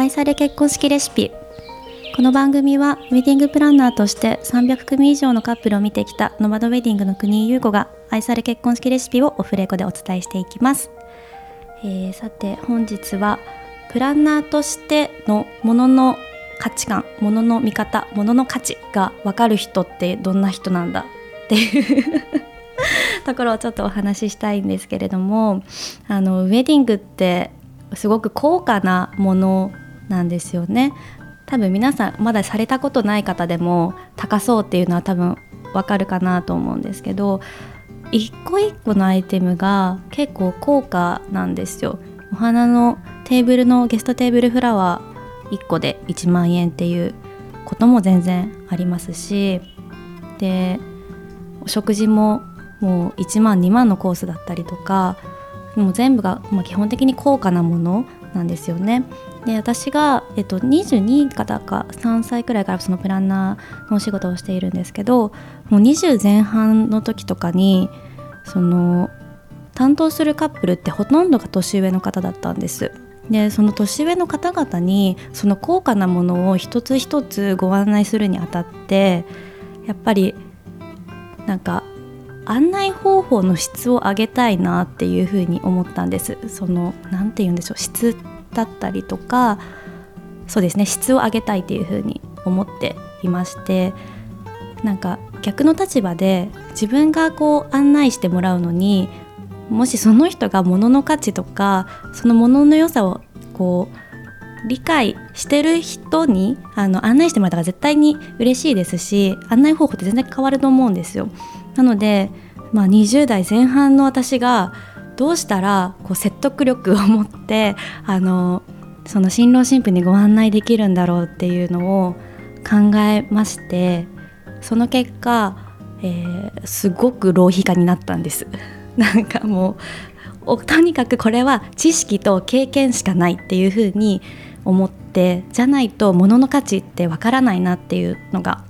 愛され結婚式レシピ。この番組はウェディングプランナーとして300組以上のカップルを見てきたノマドウェディングの国井優子が愛され結婚式レシピをオフレコでお伝えしていきます、えー、さて本日はプランナーとしてのものの価値観ものの見方ものの価値が分かる人ってどんな人なんだ？っていう ところをちょっとお話ししたいんですけれどもあのウェディングってすごく高価なものなんですよね多分皆さんまだされたことない方でも高そうっていうのは多分わかるかなと思うんですけど一個一個のアイテムが結構高価なんですよお花のテーブルのゲストテーブルフラワー1個で1万円っていうことも全然ありますしでお食事ももう1万2万のコースだったりとかもう全部が、ま、基本的に高価なものなんですよね。で私が、えっと、22からか3歳くらいからそのプランナーのお仕事をしているんですけどもう20前半の時とかにその担当するカップルってほとんどが年上の方だったんです。でその年上の方々にその高価なものを一つ一つご案内するにあたってやっぱりなんか案内方法の質を上げたいなっていうふうに思ったんですその何て言うんでしょう質だったりとかそうですね質を上げたいっていうふうに思っていましてなんか逆の立場で自分がこう案内してもらうのにもしその人が物の価値とかその物の良さをこう理解してる人にあの案内してもらったら絶対に嬉しいですし案内方法って全然変わると思うんですよ。なので、まあ、20代前半の私がどうしたらこう説得力を持ってあのその新郎新婦にご案内できるんだろうっていうのを考えましてその結果、えー、すごく浪費家になったんです。なんかもうとにかくこれは知識と経験しかないっていうふうに思ってじゃないと物の価値ってわからないなっていうのが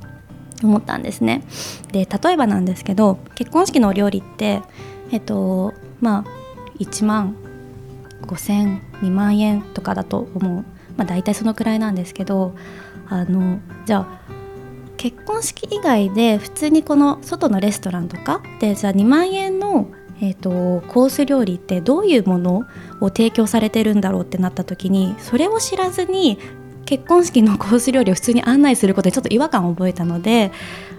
思ったんですね。で例えばなんですけど結婚式のお料理ってえっとまあ1万5,000 2万円とかだと思う、まあ、大体そのくらいなんですけどあのじゃあ結婚式以外で普通にこの外のレストランとかでじゃあ2万円の、えーとコース料理ってどういうものを提供されてるんだろうってなった時にそれを知らずに結婚式のコース料理を普通に案内することでちょっと違和感を覚えたので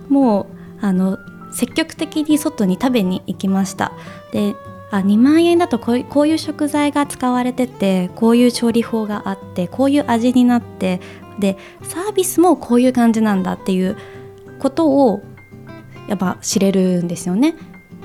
もうあの積極的に外に食べに行きました。であ2万円だとこうこういう食材が使われててこういう調理法があってこういう味になってでサービスもこういう感じなんだっていうことをやっぱ知れるんですよね。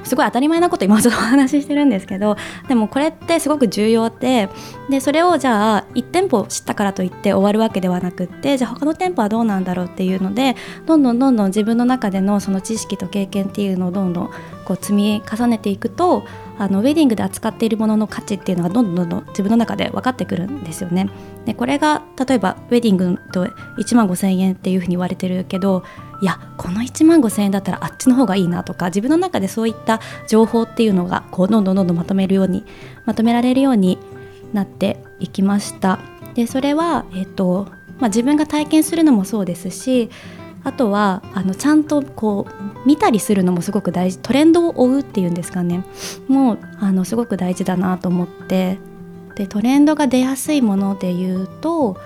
すごい当たり前なこと今ちょっとお話ししてるんですけどでもこれってすごく重要ででそれをじゃあ1店舗知ったからといって終わるわけではなくってじゃあ他の店舗はどうなんだろうっていうのでどんどんどんどん自分の中でのその知識と経験っていうのをどんどんこう積み重ねていくとあのウェディングで扱っているものの価値っていうのがどんどんどんどん自分の中で分かってくるんですよね。でこれが例えばウェディングと1万5,000円っていうふうに言われてるけどいやこの1万5,000円だったらあっちの方がいいなとか自分の中でそういった情報っていうのがこうどんどんどんどんまとめるようにまとめられるようになっていきました。でそれは、えっとまあ、自分が体験するのもそうですしあとはあのちゃんとこう見たりするのもすごく大事トレンドを追うっていうんですかね。もうあのすごく大事だなと思って。でトレンドが出やすいもので言うと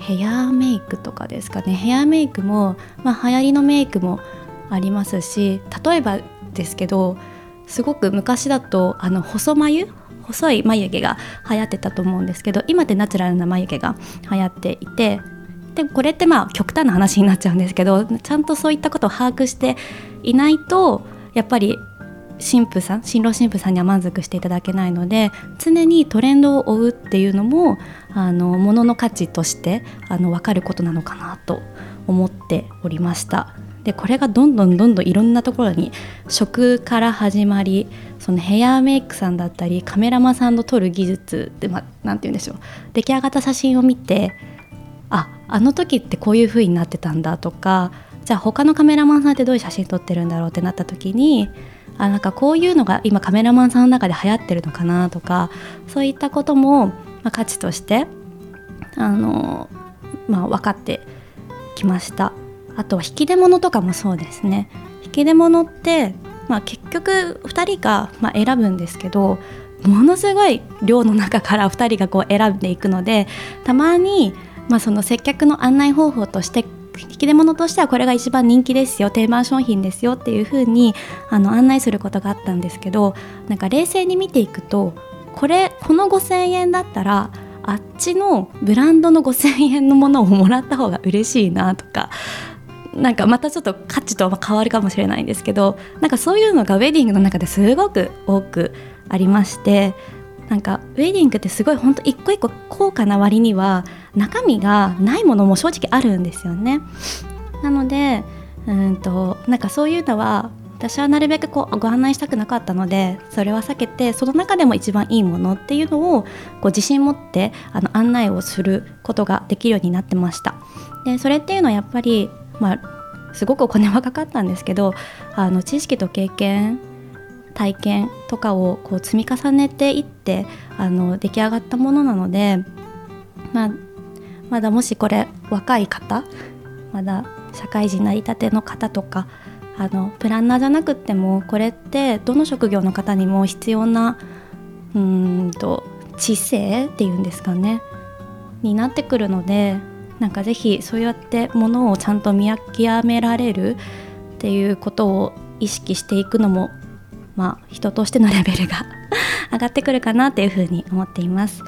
ヘアメイクとかですかね。ヘアメイクも、まあ、流行りのメイクもありますし例えばですけどすごく昔だとあの細眉？細い眉毛が流行ってたと思うんですけど今ってナチュラルな眉毛が流行っていてでこれってまあ極端な話になっちゃうんですけどちゃんとそういったことを把握していないとやっぱり新婦さん新郎新婦さんには満足していただけないので常にトレンドを追うっていうのもあの物の価値としてあの分かることなのかなと思っておりました。でこれがどんどんどんどんいろんなところに食から始まりそのヘアメイクさんだったりカメラマンさんの撮る技術でまあ、て言うんでしょう出来上がった写真を見てああの時ってこういう風になってたんだとかじゃあ他のカメラマンさんってどういう写真撮ってるんだろうってなった時にあなんかこういうのが今カメラマンさんの中で流行ってるのかなとかそういったことも、まあ、価値としてあの、まあ、分かってきました。あとは引き出物とかもそうですね。引き出物って、まあ、結局2人が、まあ、選ぶんですけどものすごい量の中から2人がこう選んでいくのでたまに、まあ、その接客の案内方法として引き出物としてはこれが一番人気ですよ定番商品ですよっていう風にあに案内することがあったんですけどなんか冷静に見ていくとこれこの5,000円だったらあっちのブランドの5,000円のものをもらった方が嬉しいなとかなんかまたちょっと価値とは変わるかもしれないんですけどなんかそういうのがウェディングの中ですごく多くありましてなんかウェディングってすごい本当一個一個高価な割には中身がないものも正直あるんですよね。なのでうんとなんかそういうのは私はなるべくこうご案内したくなかったのでそれは避けてその中でも一番いいものっていうのをこう自信持ってあの案内をすることができるようになってましたでそれっていうのはやっぱり、まあ、すごくお金はかかったんですけどあの知識と経験体験とかをこう積み重ねていってあの出来上がったものなので、まあ、まだもしこれ若い方まだ社会人なりたての方とかあのプランナーじゃなくってもこれってどの職業の方にも必要なうんと知性っていうんですかねになってくるのでなんかぜひそうやってものをちゃんと見極められるっていうことを意識していくのもまあ人としてのレベルが 上がってくるかなっていうふうに思っています。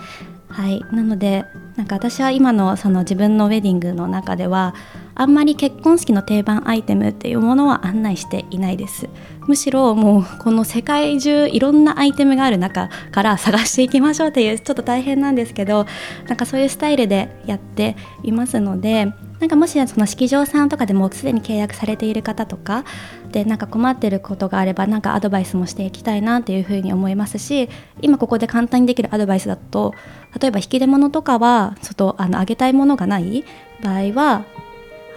はい、なのでなんか私は今のその自分のウェディングの中ではあんまり結婚式の定番アイテムっていうものは案内していないです。むしろもうこの世界中いろんなアイテムがある中から探していきましょうっていうちょっと大変なんですけどなんかそういうスタイルでやっていますのでなんかもしその式場さんとかでもすでに契約されている方とかでなんか困ってることがあればなんかアドバイスもしていきたいなっていうふうに思いますし今ここで簡単にできるアドバイスだと例えば引き出物とかはちょっとあのあげたいものがない場合は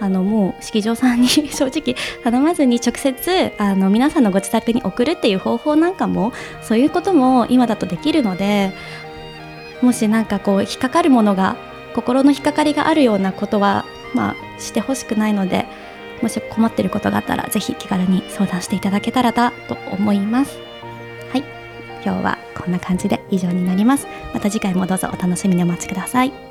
あのもう式場さんに 正直頼まずに直接あの皆さんのご自宅に送るっていう方法なんかもそういうことも今だとできるのでもし何かこう引っかかるものが心の引っかかりがあるようなことは、まあ、してほしくないのでもし困ってることがあったらぜひ気軽に相談していただけたらだと思います。はい今日はこんな感じで以上になります。また次回もどうぞお楽しみにお待ちください。